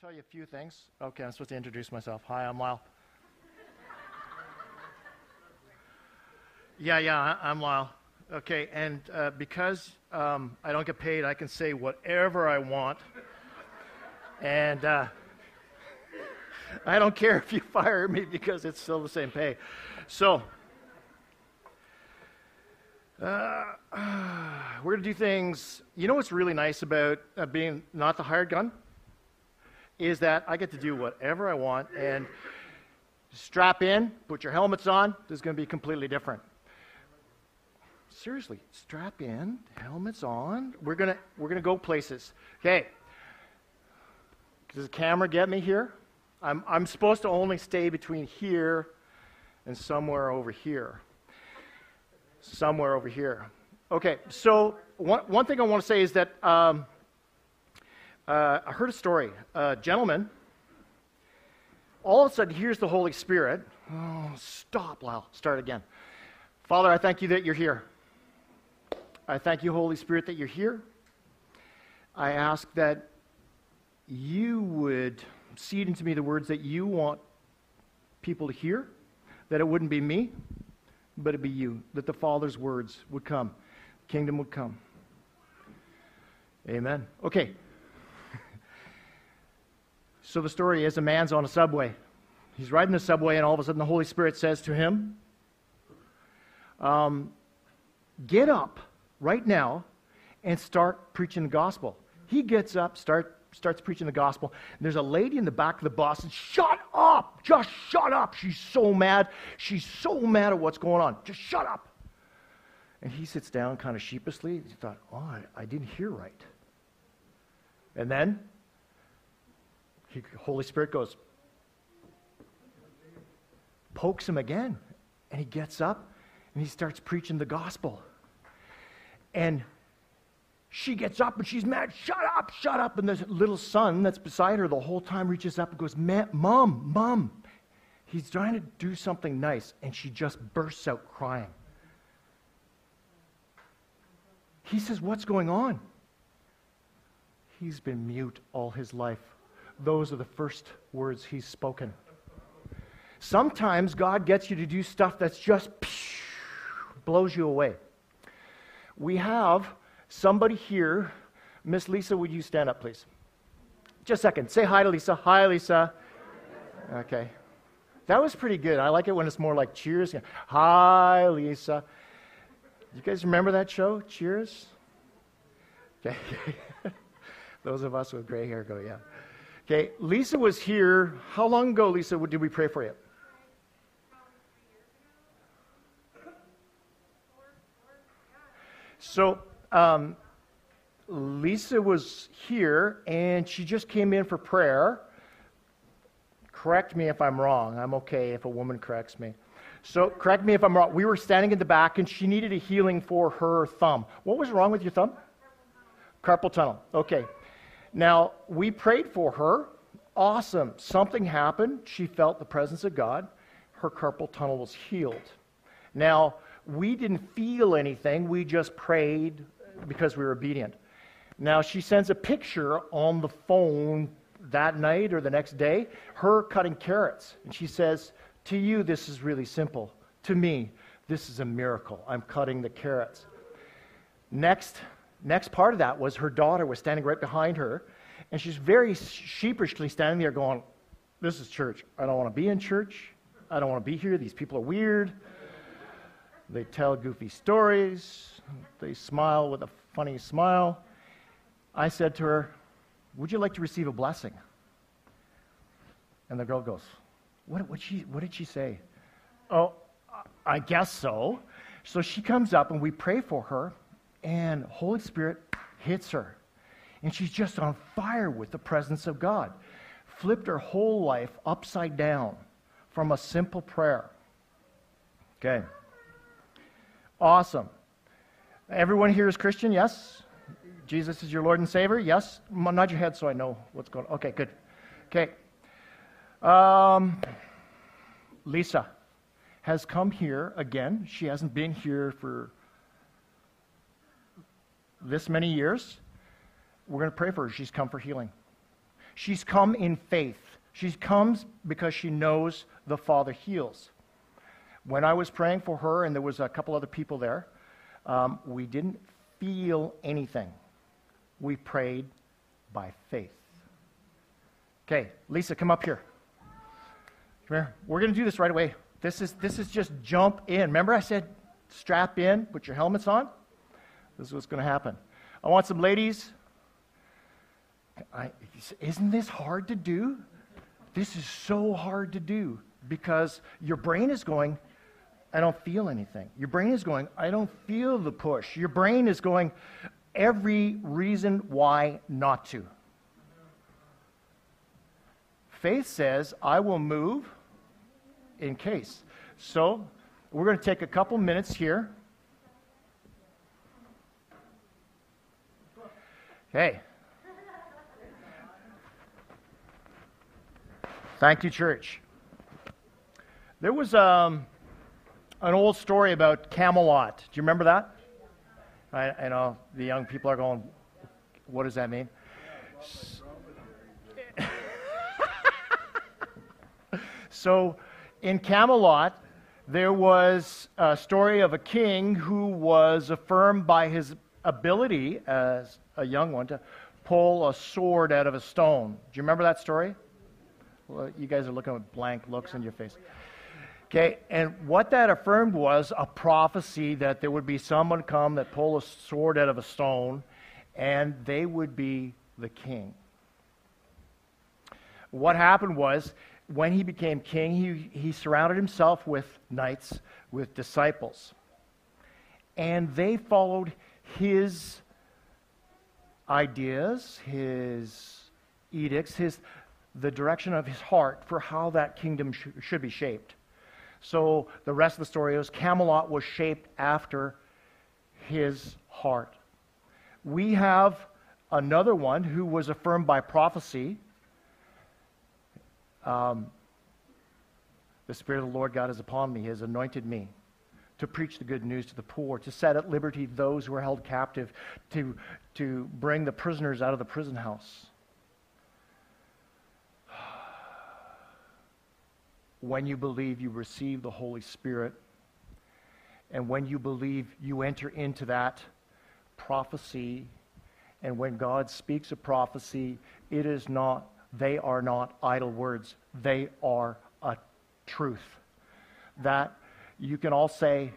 tell you a few things. Okay, I'm supposed to introduce myself. Hi, I'm Lyle. yeah, yeah, I'm Lyle. Okay, and uh, because um, I don't get paid, I can say whatever I want. And uh, I don't care if you fire me because it's still the same pay. So, uh, we're going to do things. You know what's really nice about uh, being not the hired gun? Is that I get to do whatever I want and strap in, put your helmets on. This is going to be completely different. Seriously, strap in, helmets on. We're going to we're going to go places. Okay. Does the camera get me here? I'm, I'm supposed to only stay between here and somewhere over here. Somewhere over here. Okay, so one, one thing I want to say is that um, uh, I heard a story. A gentleman, all of a sudden, hears the Holy Spirit. Oh, stop, Lyle. Start again. Father, I thank you that you're here. I thank you, Holy Spirit, that you're here. I ask that you would seed into me the words that you want people to hear, that it wouldn't be me, but it'd be you, that the Father's words would come, kingdom would come. Amen. Okay. So the story is a man's on a subway. He's riding the subway, and all of a sudden the Holy Spirit says to him, um, Get up right now and start preaching the gospel. He gets up, start, starts preaching the gospel. There's a lady in the back of the bus and shut up, just shut up. She's so mad. She's so mad at what's going on. Just shut up. And he sits down kind of sheepishly. He thought, oh, I, I didn't hear right. And then he, Holy Spirit goes, pokes him again. And he gets up and he starts preaching the gospel. And she gets up and she's mad. Shut up, shut up. And the little son that's beside her the whole time reaches up and goes, Mom, Mom. He's trying to do something nice. And she just bursts out crying. He says, What's going on? He's been mute all his life. Those are the first words he's spoken. Sometimes God gets you to do stuff that's just blows you away. We have somebody here. Miss Lisa, would you stand up, please? Just a second. Say hi to Lisa. Hi, Lisa. Okay. That was pretty good. I like it when it's more like cheers. Hi, Lisa. You guys remember that show, Cheers? Okay. Those of us with gray hair go, yeah. Okay, Lisa was here. How long ago, Lisa, did we pray for you? So, um, Lisa was here and she just came in for prayer. Correct me if I'm wrong. I'm okay if a woman corrects me. So, correct me if I'm wrong. We were standing in the back and she needed a healing for her thumb. What was wrong with your thumb? Carpal tunnel. Okay. Now, we prayed for her. Awesome. Something happened. She felt the presence of God. Her carpal tunnel was healed. Now, we didn't feel anything. We just prayed because we were obedient. Now, she sends a picture on the phone that night or the next day, her cutting carrots. And she says, To you, this is really simple. To me, this is a miracle. I'm cutting the carrots. Next, next part of that was her daughter was standing right behind her, and she's very sheepishly standing there going, This is church. I don't want to be in church. I don't want to be here. These people are weird. They tell goofy stories. They smile with a funny smile. I said to her, Would you like to receive a blessing? And the girl goes, What, what, she, what did she say? Oh, I guess so. So she comes up and we pray for her, and Holy Spirit hits her. And she's just on fire with the presence of God. Flipped her whole life upside down from a simple prayer. Okay. Awesome. Everyone here is Christian, yes? Jesus is your Lord and Savior, yes? Nod your head so I know what's going on. Okay, good. Okay. Um, Lisa has come here again. She hasn't been here for this many years. We're going to pray for her. She's come for healing. She's come in faith. She comes because she knows the Father heals. When I was praying for her, and there was a couple other people there, um, we didn't feel anything. We prayed by faith. Okay, Lisa, come up here. Come here. We're going to do this right away. This is, this is just jump in. Remember, I said strap in, put your helmets on? This is what's going to happen. I want some ladies. I, isn't this hard to do? This is so hard to do because your brain is going, I don't feel anything. Your brain is going, I don't feel the push. Your brain is going, every reason why not to. Faith says, I will move in case. So, we're going to take a couple minutes here. Okay. Thank you, church. There was um, an old story about Camelot. Do you remember that? I, I know the young people are going, what does that mean? so, in Camelot, there was a story of a king who was affirmed by his ability as a young one to pull a sword out of a stone. Do you remember that story? Well, you guys are looking with blank looks on your face. Okay, and what that affirmed was a prophecy that there would be someone come that pull a sword out of a stone, and they would be the king. What happened was, when he became king, he, he surrounded himself with knights, with disciples. And they followed his ideas, his edicts, his, the direction of his heart for how that kingdom sh- should be shaped. So the rest of the story is Camelot was shaped after his heart. We have another one who was affirmed by prophecy. Um, the Spirit of the Lord God is upon me, He has anointed me to preach the good news to the poor, to set at liberty those who are held captive, to, to bring the prisoners out of the prison house. When you believe, you receive the Holy Spirit. And when you believe, you enter into that prophecy. And when God speaks a prophecy, it is not, they are not idle words. They are a truth. That you can all say,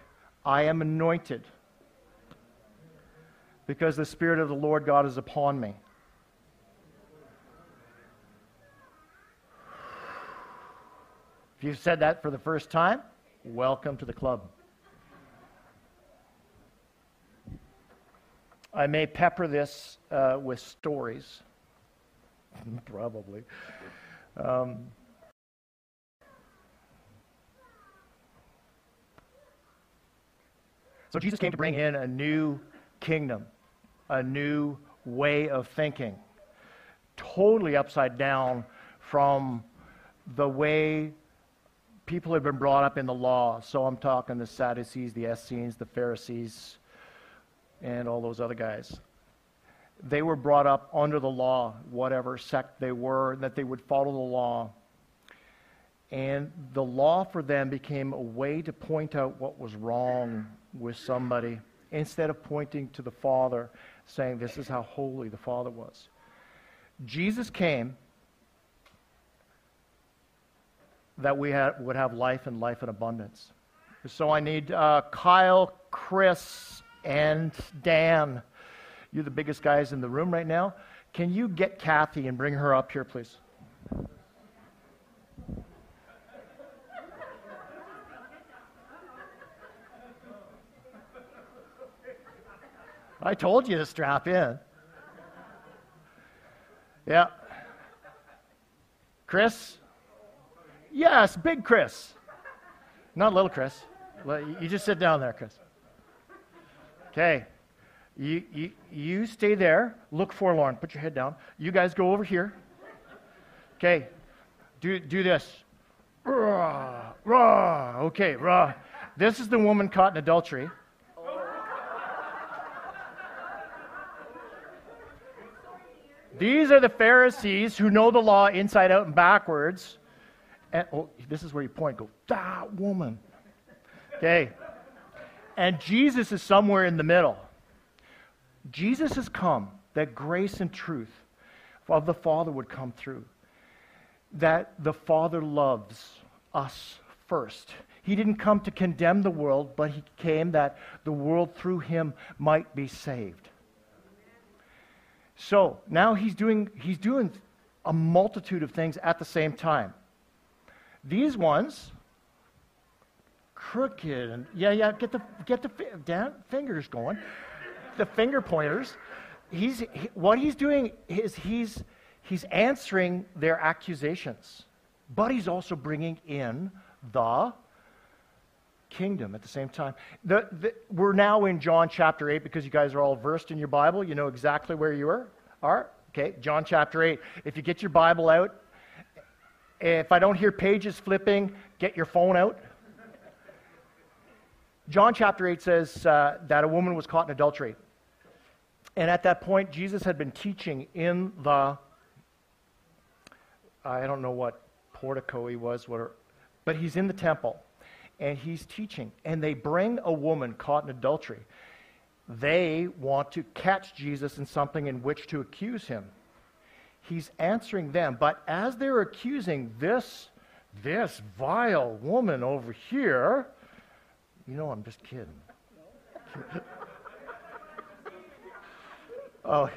I am anointed because the Spirit of the Lord God is upon me. If you've said that for the first time, welcome to the club. I may pepper this uh, with stories. Probably. Um, so Jesus came to bring in a new kingdom, a new way of thinking, totally upside down from the way people had been brought up in the law. So I'm talking the Sadducees, the Essenes, the Pharisees, and all those other guys. They were brought up under the law, whatever sect they were, that they would follow the law. And the law for them became a way to point out what was wrong with somebody instead of pointing to the Father, saying, This is how holy the Father was. Jesus came that we would have life and life in abundance. So I need uh, Kyle, Chris, and Dan. You're the biggest guys in the room right now. Can you get Kathy and bring her up here, please? I told you to strap in. Yeah. Chris? Yes, big Chris. Not little Chris. You just sit down there, Chris. Okay. You, you, you stay there. Look forlorn. Put your head down. You guys go over here. Okay. Do, do this. Rah, rah. Okay, rah. This is the woman caught in adultery. These are the Pharisees who know the law inside out and backwards. And oh, this is where you point, go, that woman. Okay. And Jesus is somewhere in the middle. Jesus has come that grace and truth of the Father would come through. That the Father loves us first. He didn't come to condemn the world, but he came that the world through him might be saved. So now he's doing, he's doing a multitude of things at the same time. These ones, crooked and yeah, yeah, get the get the fingers going, the finger pointers. He's he, what he's doing is he's he's answering their accusations, but he's also bringing in the kingdom at the same time. The, the, we're now in John chapter 8 because you guys are all versed in your Bible. You know exactly where you are. are. Okay, John chapter 8. If you get your Bible out, if I don't hear pages flipping, get your phone out. John chapter 8 says uh, that a woman was caught in adultery. And at that point, Jesus had been teaching in the, I don't know what portico he was, but he's in the temple and he's teaching. And they bring a woman caught in adultery. They want to catch Jesus in something in which to accuse him. He's answering them, but as they're accusing this, this vile woman over here, you know, I'm just kidding. oh,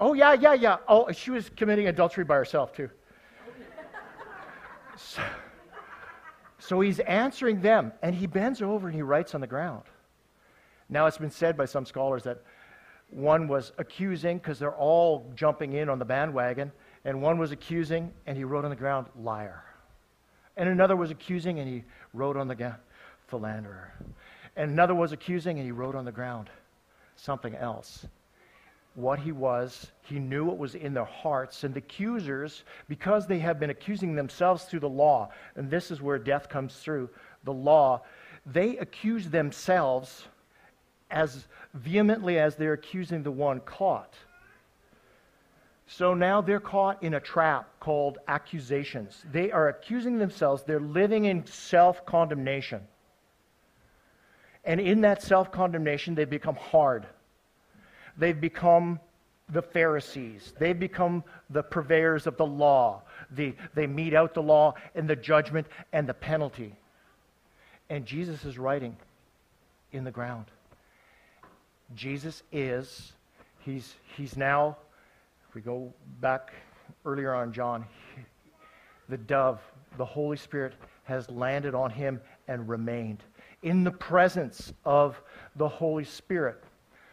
oh yeah, yeah, yeah. Oh, she was committing adultery by herself too. So, so he's answering them, and he bends over and he writes on the ground. Now, it's been said by some scholars that one was accusing because they're all jumping in on the bandwagon, and one was accusing and he wrote on the ground, liar. And another was accusing and he wrote on the ground, philanderer. And another was accusing and he wrote on the ground something else what he was. He knew what was in their hearts. And the accusers, because they have been accusing themselves through the law, and this is where death comes through the law, they accuse themselves as vehemently as they're accusing the one caught. So now they're caught in a trap called accusations. They are accusing themselves, they're living in self condemnation. And in that self condemnation, they become hard They've become the Pharisees. They've become the purveyors of the law. The, they mete out the law and the judgment and the penalty. And Jesus is writing in the ground. Jesus is, he's, he's now, if we go back earlier on, John, the dove, the Holy Spirit has landed on him and remained in the presence of the Holy Spirit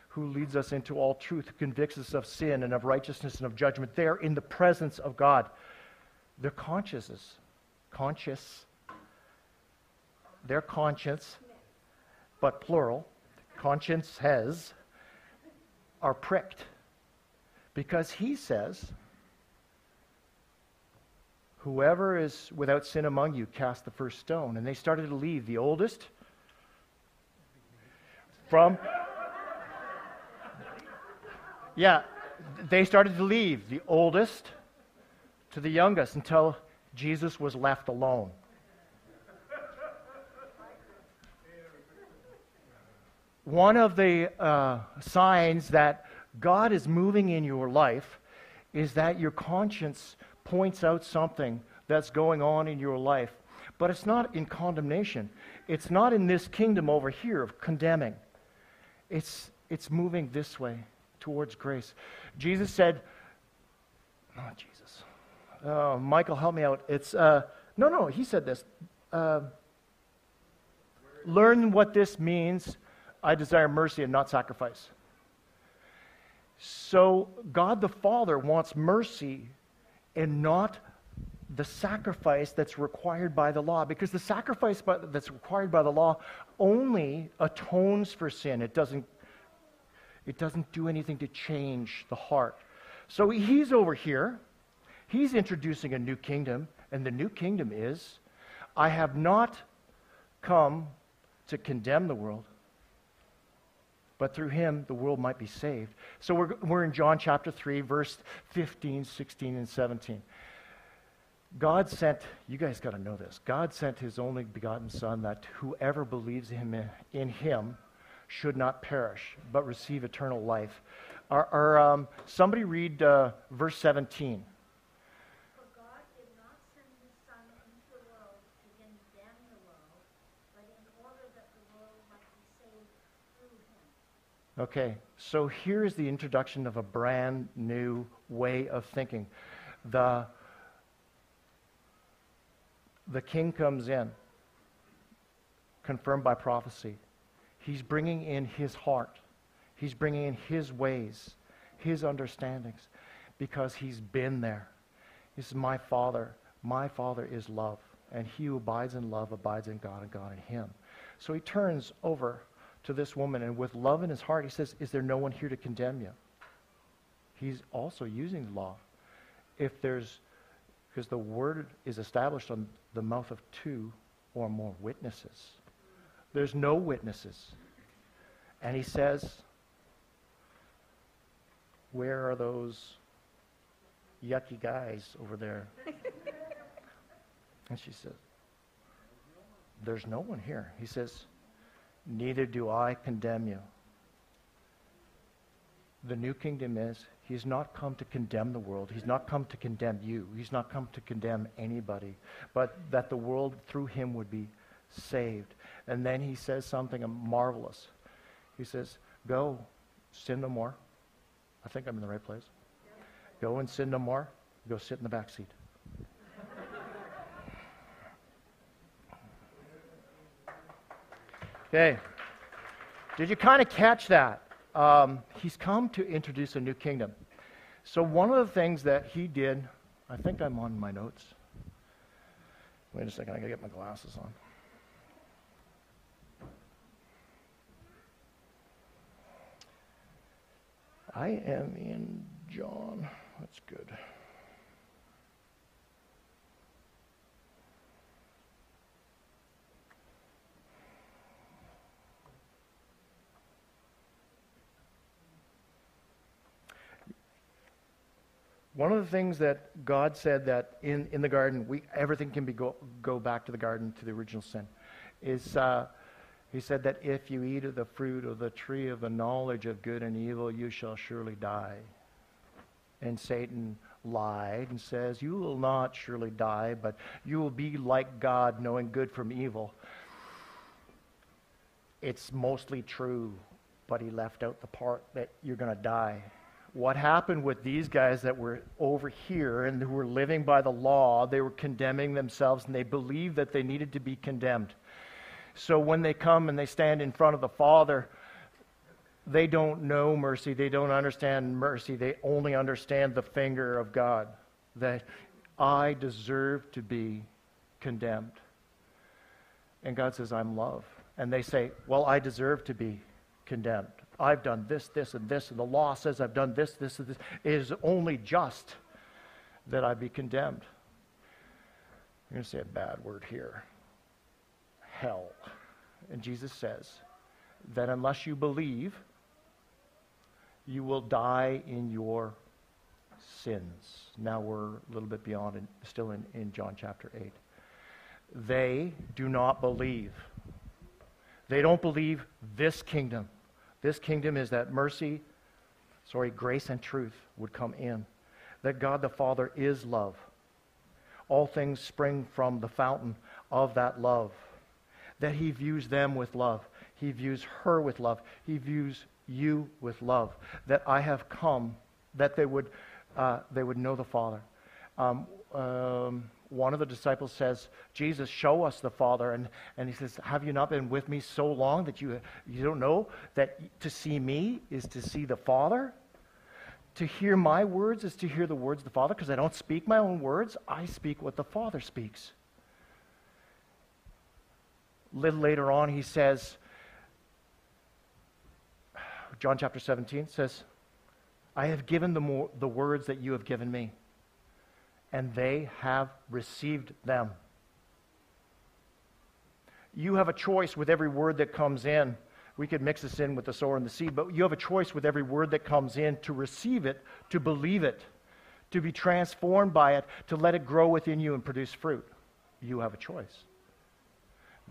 who leads us into all truth, who convicts us of sin and of righteousness and of judgment. They're in the presence of God. Their consciences, conscious, their conscience, but plural, conscience has, are pricked. Because he says, Whoever is without sin among you, cast the first stone. And they started to leave the oldest from yeah, they started to leave, the oldest to the youngest, until Jesus was left alone. One of the uh, signs that God is moving in your life is that your conscience points out something that's going on in your life. But it's not in condemnation. It's not in this kingdom over here of condemning. It's, it's moving this way towards grace. Jesus said, Oh, Jesus. Oh, Michael, help me out. It's, uh, no, no, he said this. Uh, Learn what this means. I desire mercy and not sacrifice. So, God the Father wants mercy and not the sacrifice that's required by the law. Because the sacrifice by, that's required by the law only atones for sin, it doesn't it doesn't do anything to change the heart. So he's over here. He's introducing a new kingdom, and the new kingdom is I have not come to condemn the world, but through him the world might be saved. So we're, we're in John chapter 3, verse 15, 16, and 17. God sent, you guys got to know this, God sent his only begotten Son that whoever believes him in, in him should not perish, but receive eternal life. Our, our, um, somebody read uh, verse 17. Okay, so here's the introduction of a brand new way of thinking. The, the king comes in, confirmed by prophecy. He's bringing in his heart, he's bringing in his ways, his understandings, because he's been there. He says, My Father, my Father is love, and he who abides in love abides in God, and God in him. So he turns over to this woman, and with love in his heart, he says, Is there no one here to condemn you? He's also using the law. If there's, because the word is established on the mouth of two or more witnesses. There's no witnesses. And he says, Where are those yucky guys over there? and she says, There's no one here. He says, Neither do I condemn you. The new kingdom is He's not come to condemn the world. He's not come to condemn you. He's not come to condemn anybody, but that the world through him would be saved. And then he says something marvelous. He says, Go, sin no more. I think I'm in the right place. Go and sin no more. Go sit in the back seat. Okay. Did you kind of catch that? Um, he's come to introduce a new kingdom. So, one of the things that he did, I think I'm on my notes. Wait a second, I gotta get my glasses on. I am in John. That's good. One of the things that God said that in, in the garden, we, everything can be go, go back to the garden, to the original sin, is uh, he said that if you eat of the fruit of the tree of the knowledge of good and evil, you shall surely die. And Satan lied and says, You will not surely die, but you will be like God, knowing good from evil. It's mostly true, but he left out the part that you're going to die what happened with these guys that were over here and who were living by the law, they were condemning themselves and they believed that they needed to be condemned. So when they come and they stand in front of the Father, they don't know mercy. They don't understand mercy. They only understand the finger of God that I deserve to be condemned. And God says, I'm love. And they say, Well, I deserve to be condemned. I've done this, this, and this, and the law says I've done this, this, and this. It is only just that I be condemned. I'm going to say a bad word here hell. And Jesus says that unless you believe, you will die in your sins. Now we're a little bit beyond, and still in, in John chapter 8. They do not believe. They don't believe this kingdom. This kingdom is that mercy, sorry, grace and truth would come in. That God the Father is love. All things spring from the fountain of that love. That He views them with love. He views her with love. He views you with love. That I have come that they would, uh, they would know the Father. Um, um, one of the disciples says, Jesus, show us the Father. And, and he says, Have you not been with me so long that you, you don't know that to see me is to see the Father? To hear my words is to hear the words of the Father, because I don't speak my own words, I speak what the Father speaks. Little later on, he says, John chapter 17 says, I have given the, more, the words that you have given me and they have received them. You have a choice with every word that comes in. We could mix this in with the sower and the seed, but you have a choice with every word that comes in to receive it, to believe it, to be transformed by it, to let it grow within you and produce fruit. You have a choice.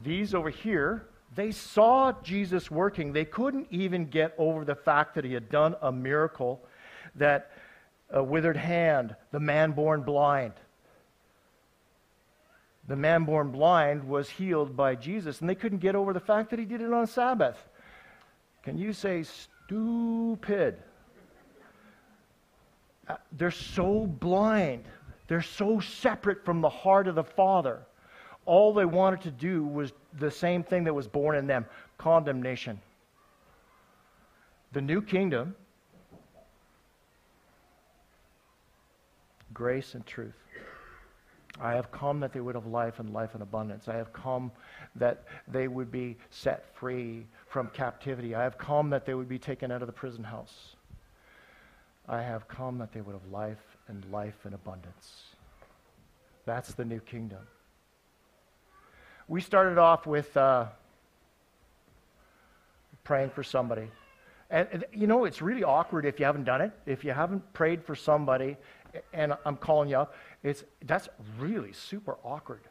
These over here, they saw Jesus working. They couldn't even get over the fact that he had done a miracle that a withered hand, the man born blind. The man born blind was healed by Jesus, and they couldn't get over the fact that he did it on Sabbath. Can you say stupid? Uh, they're so blind. They're so separate from the heart of the Father. All they wanted to do was the same thing that was born in them condemnation. The new kingdom, grace and truth. I have come that they would have life and life in abundance. I have come that they would be set free from captivity. I have come that they would be taken out of the prison house. I have come that they would have life and life in abundance. That's the new kingdom. We started off with uh, praying for somebody. And, and, you know, it's really awkward if you haven't done it. If you haven't prayed for somebody, and I'm calling you up, it's, that's really super awkward.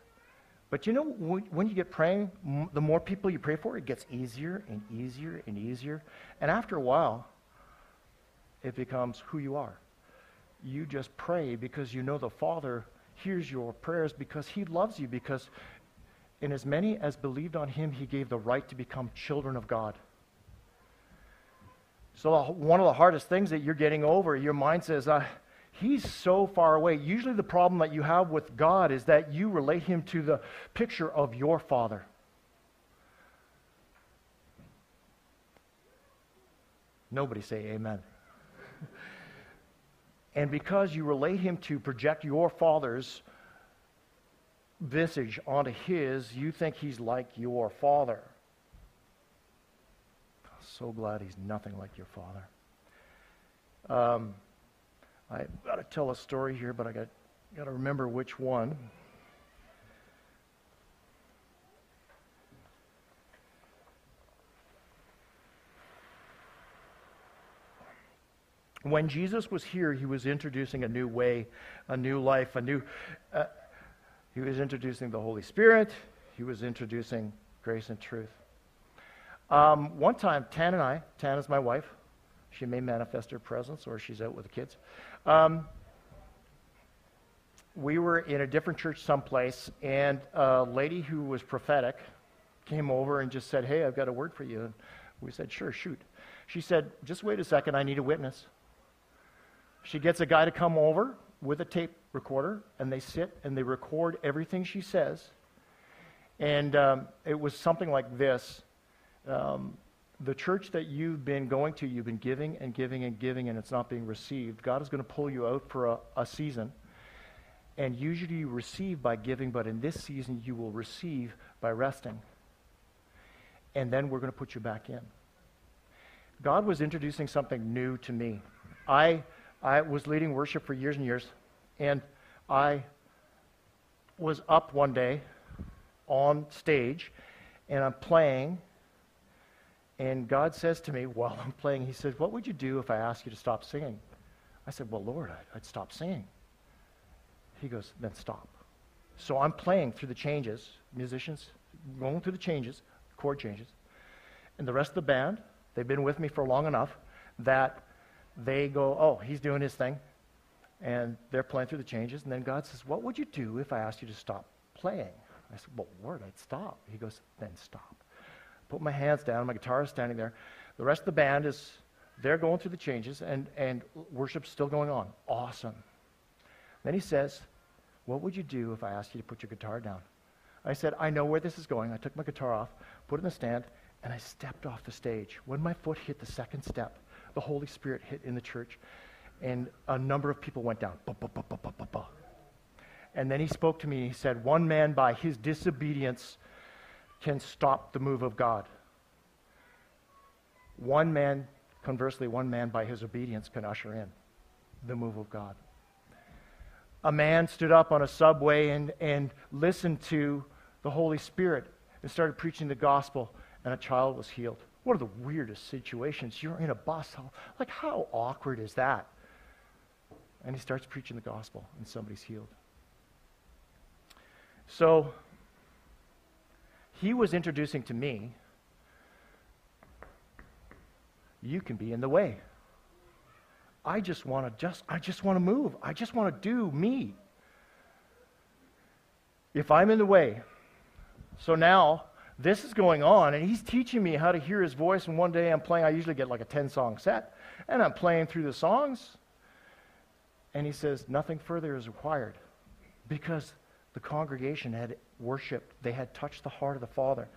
But you know, when you get praying, the more people you pray for, it gets easier and easier and easier. And after a while, it becomes who you are. You just pray because you know the Father hears your prayers because He loves you, because in as many as believed on Him, He gave the right to become children of God. So, one of the hardest things that you're getting over, your mind says, uh, He's so far away. Usually, the problem that you have with God is that you relate him to the picture of your father. Nobody say amen. and because you relate him to project your father's visage onto his, you think he's like your father. So glad he's nothing like your father. Um, I've got to tell a story here, but I got, got to remember which one. When Jesus was here, he was introducing a new way, a new life, a new. Uh, he was introducing the Holy Spirit. He was introducing grace and truth. Um, one time, Tan and I, Tan is my wife, she may manifest her presence or she's out with the kids. Um, we were in a different church someplace, and a lady who was prophetic came over and just said, Hey, I've got a word for you. And we said, Sure, shoot. She said, Just wait a second, I need a witness. She gets a guy to come over with a tape recorder, and they sit and they record everything she says. And um, it was something like this. Um, the church that you've been going to, you've been giving and giving and giving, and it's not being received. God is going to pull you out for a, a season. And usually you receive by giving, but in this season you will receive by resting. And then we're going to put you back in. God was introducing something new to me. I, I was leading worship for years and years, and I was up one day on stage, and I'm playing and God says to me while I'm playing, He says, What would you do if I asked you to stop singing? I said, Well, Lord, I'd stop singing. He goes, Then stop. So I'm playing through the changes, musicians going through the changes, chord changes. And the rest of the band, they've been with me for long enough that they go, Oh, he's doing his thing. And they're playing through the changes. And then God says, What would you do if I asked you to stop playing? I said, Well, Lord, I'd stop. He goes, Then stop put my hands down, my guitar is standing there. The rest of the band is, they're going through the changes, and, and worship's still going on. Awesome. Then he says, What would you do if I asked you to put your guitar down? I said, I know where this is going. I took my guitar off, put it in the stand, and I stepped off the stage. When my foot hit the second step, the Holy Spirit hit in the church, and a number of people went down. And then he spoke to me. He said, One man by his disobedience can stop the move of God. One man, conversely, one man by his obedience can usher in the move of God. A man stood up on a subway and, and listened to the Holy Spirit and started preaching the gospel, and a child was healed. One of the weirdest situations. You're in a bus. Like, how awkward is that? And he starts preaching the gospel, and somebody's healed. So, he was introducing to me, you can be in the way. I just want to just I just want to move. I just want to do me. If I'm in the way. So now this is going on and he's teaching me how to hear his voice and one day I'm playing I usually get like a 10 song set and I'm playing through the songs and he says nothing further is required because the congregation had worshiped, they had touched the heart of the Father.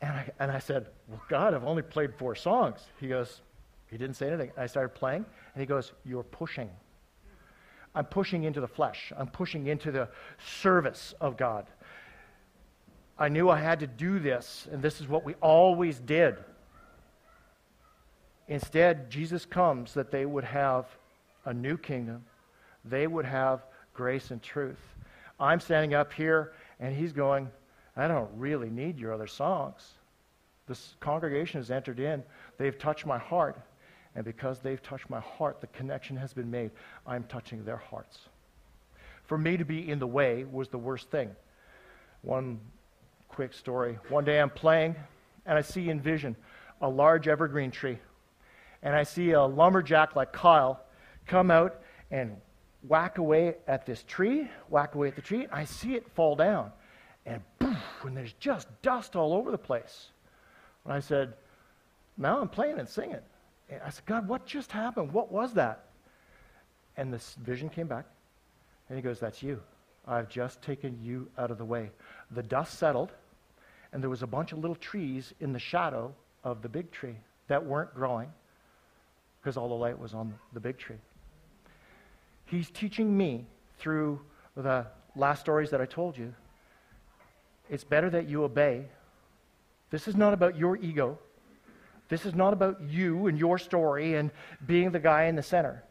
And I, and I said, Well, God, I've only played four songs. He goes, He didn't say anything. I started playing, and he goes, You're pushing. I'm pushing into the flesh, I'm pushing into the service of God. I knew I had to do this, and this is what we always did. Instead, Jesus comes that they would have a new kingdom, they would have grace and truth. I'm standing up here, and he's going, I don't really need your other songs. This congregation has entered in. They've touched my heart. And because they've touched my heart, the connection has been made. I'm touching their hearts. For me to be in the way was the worst thing. One quick story. One day I'm playing, and I see in vision a large evergreen tree. And I see a lumberjack like Kyle come out and whack away at this tree, whack away at the tree, and I see it fall down. And poof, and there's just dust all over the place. And I said, Now I'm playing and singing. And I said, God, what just happened? What was that? And this vision came back. And he goes, That's you. I've just taken you out of the way. The dust settled, and there was a bunch of little trees in the shadow of the big tree that weren't growing because all the light was on the big tree. He's teaching me through the last stories that I told you. It's better that you obey. This is not about your ego. This is not about you and your story and being the guy in the center.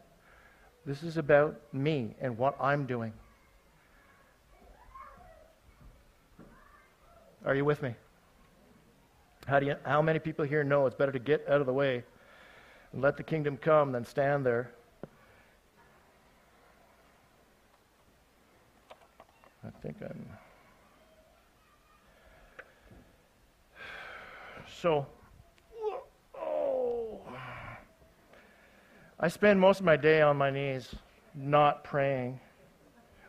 This is about me and what I'm doing. Are you with me? How, do you, how many people here know it's better to get out of the way and let the kingdom come than stand there I think I'm. So, oh, I spend most of my day on my knees, not praying.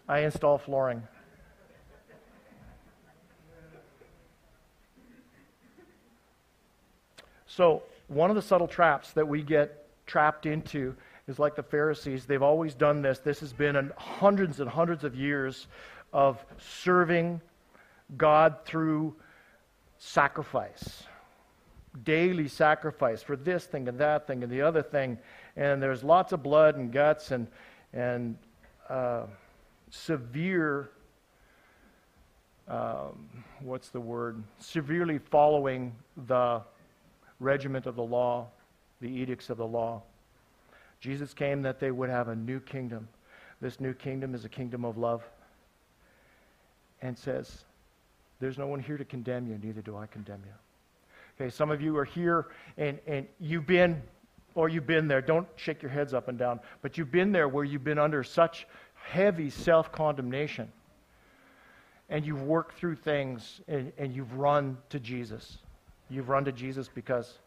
I install flooring. So, one of the subtle traps that we get trapped into is like the Pharisees. They've always done this. This has been hundreds and hundreds of years of serving God through sacrifice. Daily sacrifice for this thing and that thing and the other thing. And there's lots of blood and guts and, and uh, severe, um, what's the word? Severely following the regiment of the law, the edicts of the law. Jesus came that they would have a new kingdom. This new kingdom is a kingdom of love and says, There's no one here to condemn you, neither do I condemn you. Okay, some of you are here and, and you've been, or you've been there, don't shake your heads up and down, but you've been there where you've been under such heavy self condemnation. And you've worked through things and, and you've run to Jesus. You've run to Jesus because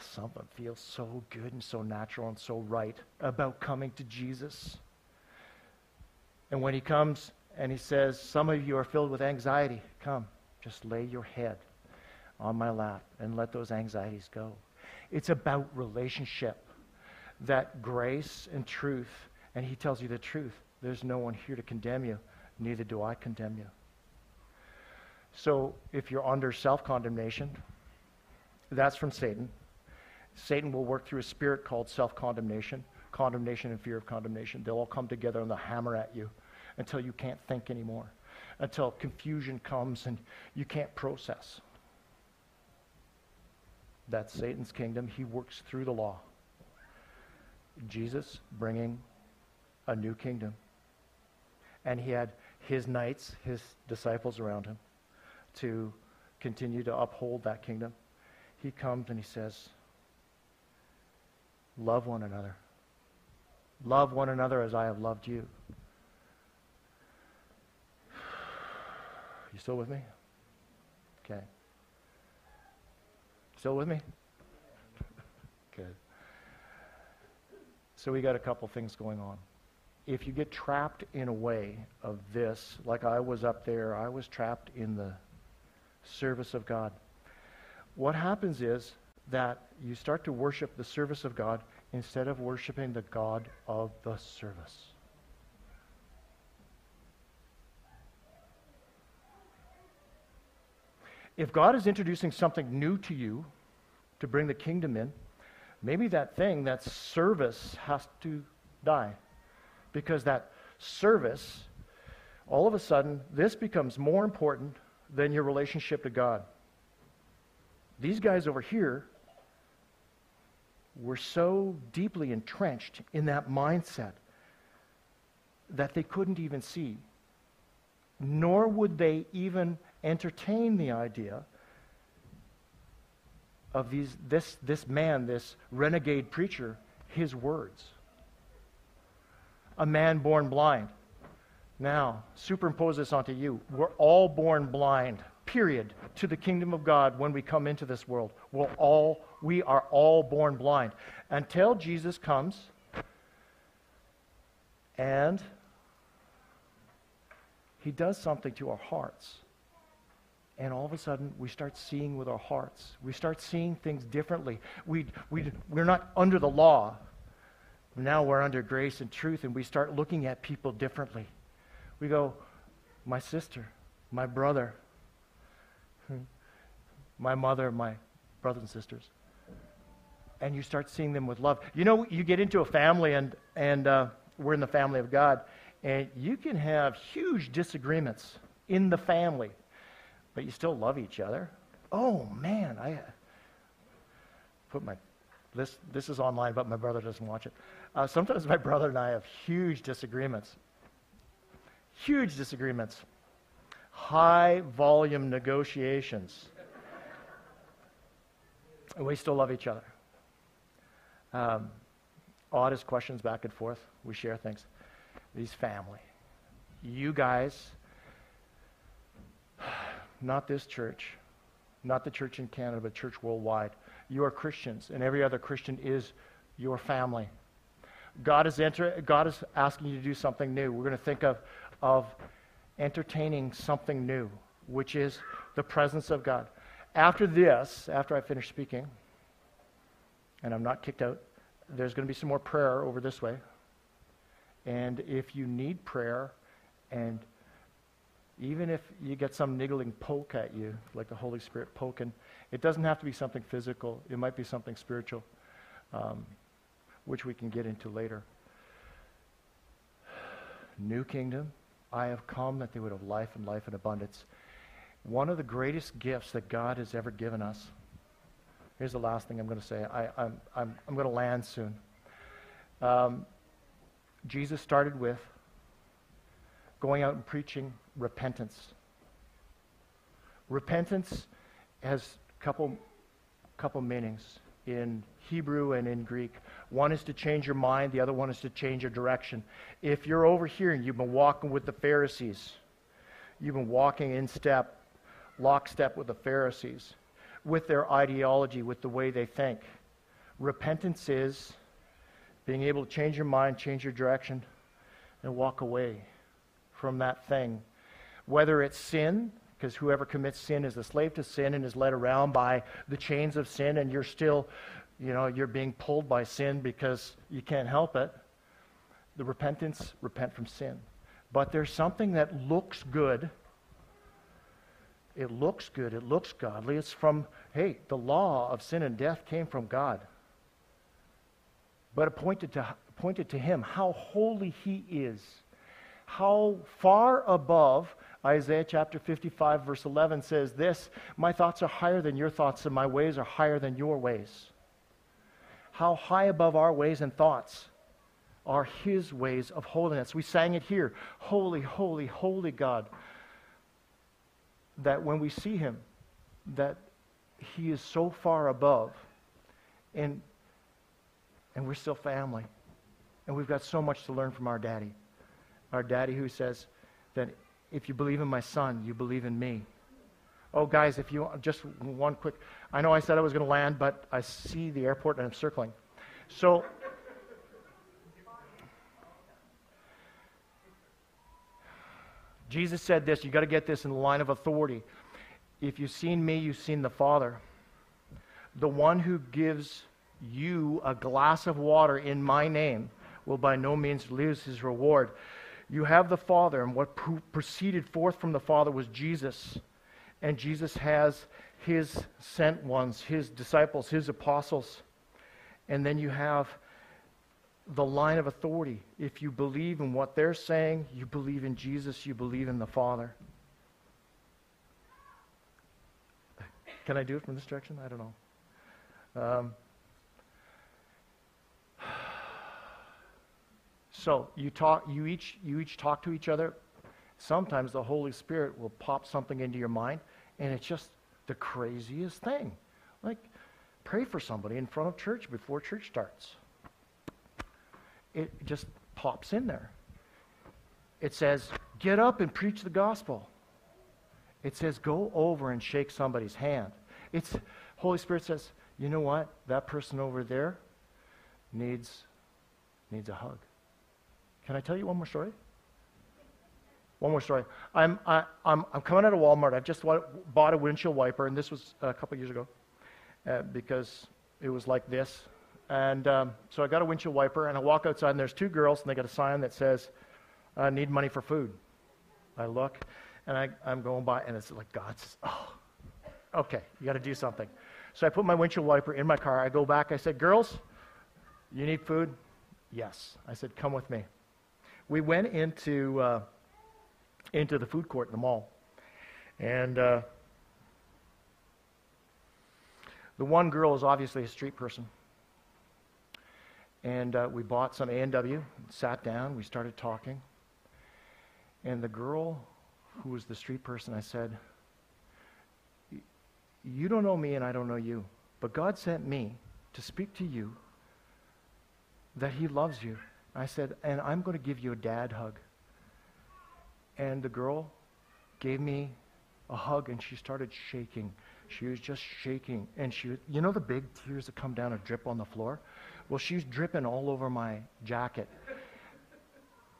something feels so good and so natural and so right about coming to Jesus. And when he comes, and he says, Some of you are filled with anxiety. Come, just lay your head on my lap and let those anxieties go. It's about relationship, that grace and truth. And he tells you the truth. There's no one here to condemn you, neither do I condemn you. So if you're under self condemnation, that's from Satan. Satan will work through a spirit called self condemnation, condemnation and fear of condemnation. They'll all come together and they'll hammer at you until you can't think anymore, until confusion comes and you can't process. That's Satan's kingdom. He works through the law. Jesus bringing a new kingdom. And he had his knights, his disciples around him, to continue to uphold that kingdom. He comes and he says, Love one another. Love one another as I have loved you. You still with me? Okay. Still with me? Good. So we got a couple things going on. If you get trapped in a way of this, like I was up there, I was trapped in the service of God. What happens is that you start to worship the service of God instead of worshiping the God of the service. If God is introducing something new to you to bring the kingdom in, maybe that thing, that service, has to die. Because that service, all of a sudden, this becomes more important than your relationship to God. These guys over here were so deeply entrenched in that mindset that they couldn't even see, nor would they even entertain the idea of these, this, this man, this renegade preacher, his words. A man born blind. Now, superimpose this onto you. We're all born blind, period, to the kingdom of God when we come into this world. We're all, we are all born blind. Until Jesus comes and he does something to our hearts. And all of a sudden, we start seeing with our hearts. We start seeing things differently. We, we, we're not under the law. Now we're under grace and truth, and we start looking at people differently. We go, my sister, my brother, my mother, my brothers and sisters. And you start seeing them with love. You know, you get into a family, and, and uh, we're in the family of God, and you can have huge disagreements in the family, but you still love each other. Oh, man, I put my this this is online, but my brother doesn't watch it. Uh, sometimes my brother and I have huge disagreements, Huge disagreements. High volume negotiations. and we still love each other. Um, oddest questions back and forth. We share things. These family. You guys, not this church, not the church in Canada, but church worldwide. You are Christians, and every other Christian is your family. God is, enter, God is asking you to do something new. We're going to think of of entertaining something new, which is the presence of God. After this, after I finish speaking, and I'm not kicked out, there's going to be some more prayer over this way. And if you need prayer, and even if you get some niggling poke at you, like the Holy Spirit poking, it doesn't have to be something physical. It might be something spiritual, um, which we can get into later. New kingdom, I have come that they would have life and life in abundance. One of the greatest gifts that God has ever given us. Here's the last thing I'm going to say. I, am I'm, I'm, I'm going to land soon. Um, Jesus started with going out and preaching repentance. Repentance has a couple, couple meanings in Hebrew and in Greek. One is to change your mind, the other one is to change your direction. If you're over here and you've been walking with the Pharisees, you've been walking in step, lockstep with the Pharisees, with their ideology, with the way they think. Repentance is being able to change your mind, change your direction, and walk away from that thing. Whether it's sin, because whoever commits sin is a slave to sin and is led around by the chains of sin, and you're still you know, you're being pulled by sin because you can't help it. The repentance, repent from sin. But there's something that looks good. It looks good. It looks godly. It's from, hey, the law of sin and death came from God. But it pointed to, pointed to Him, how holy He is, how far above Isaiah chapter 55, verse 11 says this My thoughts are higher than your thoughts, and my ways are higher than your ways how high above our ways and thoughts are his ways of holiness. We sang it here Holy, holy, holy God. That when we see him, that He is so far above, and, and we're still family. And we've got so much to learn from our daddy. Our daddy who says that if you believe in my son, you believe in me. Oh, guys, if you just one quick, I know I said I was going to land, but I see the airport and I'm circling. So, Jesus said this, you got to get this in the line of authority. If you've seen me, you've seen the Father. The one who gives you a glass of water in my name will by no means lose his reward. You have the Father, and what proceeded forth from the Father was Jesus. And Jesus has his sent ones, his disciples, his apostles. And then you have the line of authority. If you believe in what they're saying, you believe in Jesus, you believe in the Father. Can I do it from this direction? I don't know. Um, so you talk, you each, you each talk to each other. Sometimes the Holy Spirit will pop something into your mind, and it's just the craziest thing. Like, pray for somebody in front of church before church starts it just pops in there. It says, get up and preach the gospel. It says, go over and shake somebody's hand. It's Holy Spirit says, you know what? That person over there needs needs a hug. Can I tell you one more story? One more story. I'm, I, I'm, I'm coming out of Walmart. I've just bought a windshield wiper, and this was a couple years ago uh, because it was like this and um, so I got a windshield wiper, and I walk outside, and there's two girls, and they got a sign that says, "I need money for food." I look, and I, I'm going by, and it's like God says, "Oh, okay, you got to do something." So I put my windshield wiper in my car. I go back. I said, "Girls, you need food?" Yes. I said, "Come with me." We went into uh, into the food court in the mall, and uh, the one girl is obviously a street person. And uh, we bought some A&W, sat down, we started talking. And the girl who was the street person, I said, You don't know me and I don't know you, but God sent me to speak to you that He loves you. I said, And I'm going to give you a dad hug. And the girl gave me a hug and she started shaking. She was just shaking. And she, you know the big tears that come down and drip on the floor? Well, she's dripping all over my jacket.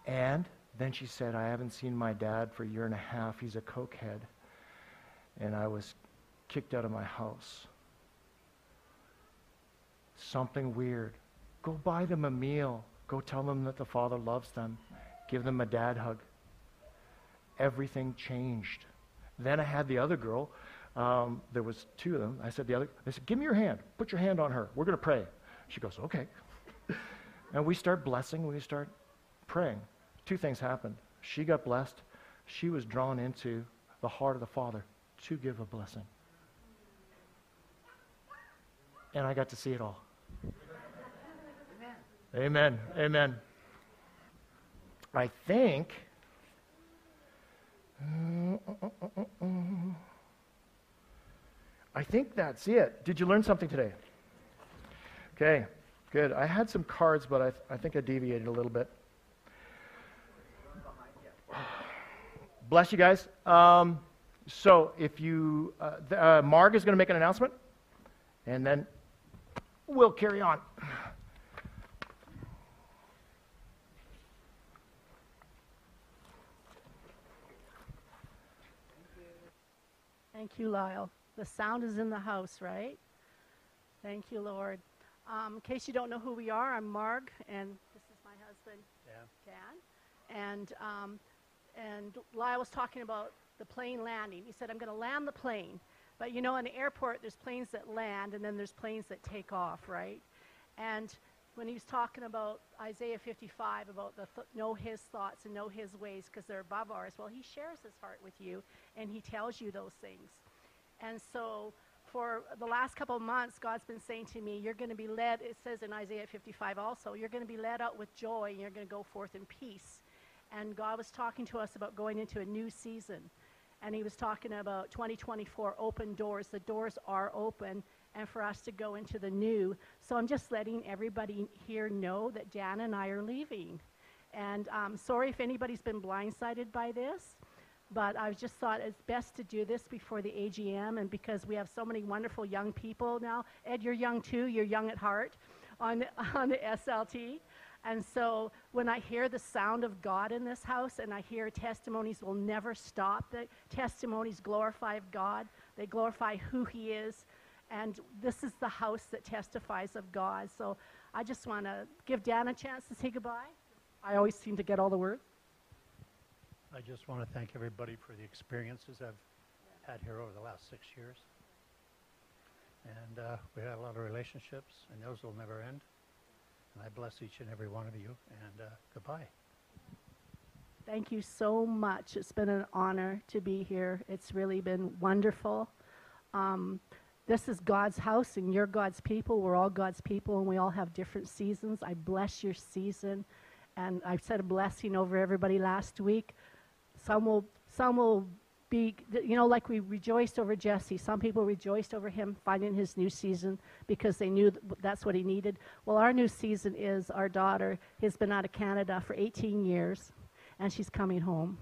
And then she said, I haven't seen my dad for a year and a half. He's a cokehead. And I was kicked out of my house. Something weird. Go buy them a meal. Go tell them that the Father loves them. Give them a dad hug. Everything changed. Then I had the other girl. Um, there was two of them. I said the other. They said, "Give me your hand. Put your hand on her. We're going to pray." She goes, okay. and we start blessing, we start praying. Two things happened. She got blessed. She was drawn into the heart of the Father to give a blessing. And I got to see it all. Amen. Amen. I think. I think that's it. Did you learn something today? Okay, good. I had some cards, but I, th- I think I deviated a little bit. Bless you guys. Um, so, if you, uh, the, uh, Marg is going to make an announcement, and then we'll carry on. Thank you, Lyle. The sound is in the house, right? Thank you, Lord. Um, in case you don't know who we are, I'm Marg, and this is my husband, Dan. Dan. And, um, and Lyle was talking about the plane landing. He said, I'm going to land the plane. But you know, in the airport, there's planes that land, and then there's planes that take off, right? And when he was talking about Isaiah 55, about the th- know his thoughts and know his ways because they're above ours, well, he shares his heart with you, and he tells you those things. And so for the last couple of months, God's been saying to me, You're going to be led, it says in Isaiah 55 also, you're going to be led out with joy and you're going to go forth in peace. And God was talking to us about going into a new season. and he was talking about 2024 open doors. The doors are open, and for us to go into the new. So I'm just letting everybody here know that Dan and I are leaving. And um, sorry if anybody's been blindsided by this, but I just thought it's best to do this before the AGM, and because we have so many wonderful young people now. Ed, you're young too. You're young at heart on the, on the SLT. And so when I hear the sound of God in this house and I hear testimonies will never stop, the testimonies glorify God, they glorify who He is. And this is the house that testifies of God. So I just want to give Dan a chance to say goodbye. I always seem to get all the words. I just want to thank everybody for the experiences I've had here over the last six years. And uh, we had a lot of relationships, and those will never end. And I bless each and every one of you, and uh, goodbye. Thank you so much. It's been an honor to be here. It's really been wonderful. Um, this is God's house, and you're God's people. We're all God's people, and we all have different seasons. I bless your season, and I said a blessing over everybody last week. Some will, some will be, you know, like we rejoiced over Jesse. Some people rejoiced over him finding his new season because they knew that's what he needed. Well, our new season is our daughter has been out of Canada for 18 years, and she's coming home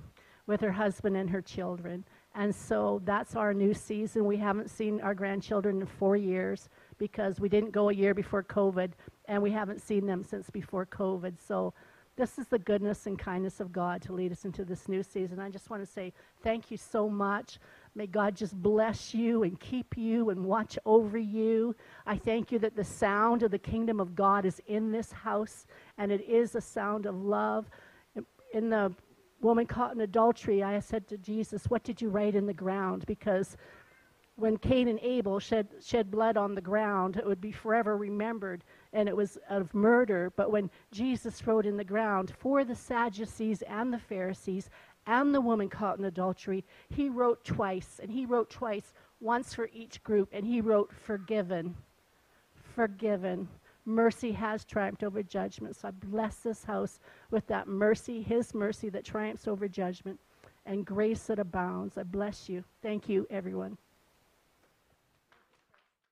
with her husband and her children. And so that's our new season. We haven't seen our grandchildren in four years because we didn't go a year before COVID, and we haven't seen them since before COVID. So this is the goodness and kindness of God to lead us into this new season. I just want to say thank you so much. May God just bless you and keep you and watch over you. I thank you that the sound of the kingdom of God is in this house, and it is a sound of love. In the woman caught in adultery, I said to Jesus, What did you write in the ground? Because when Cain and Abel shed, shed blood on the ground, it would be forever remembered, and it was of murder. But when Jesus wrote in the ground for the Sadducees and the Pharisees and the woman caught in adultery, he wrote twice, and he wrote twice, once for each group, and he wrote forgiven. Forgiven. Mercy has triumphed over judgment. So I bless this house with that mercy, his mercy that triumphs over judgment, and grace that abounds. I bless you. Thank you, everyone.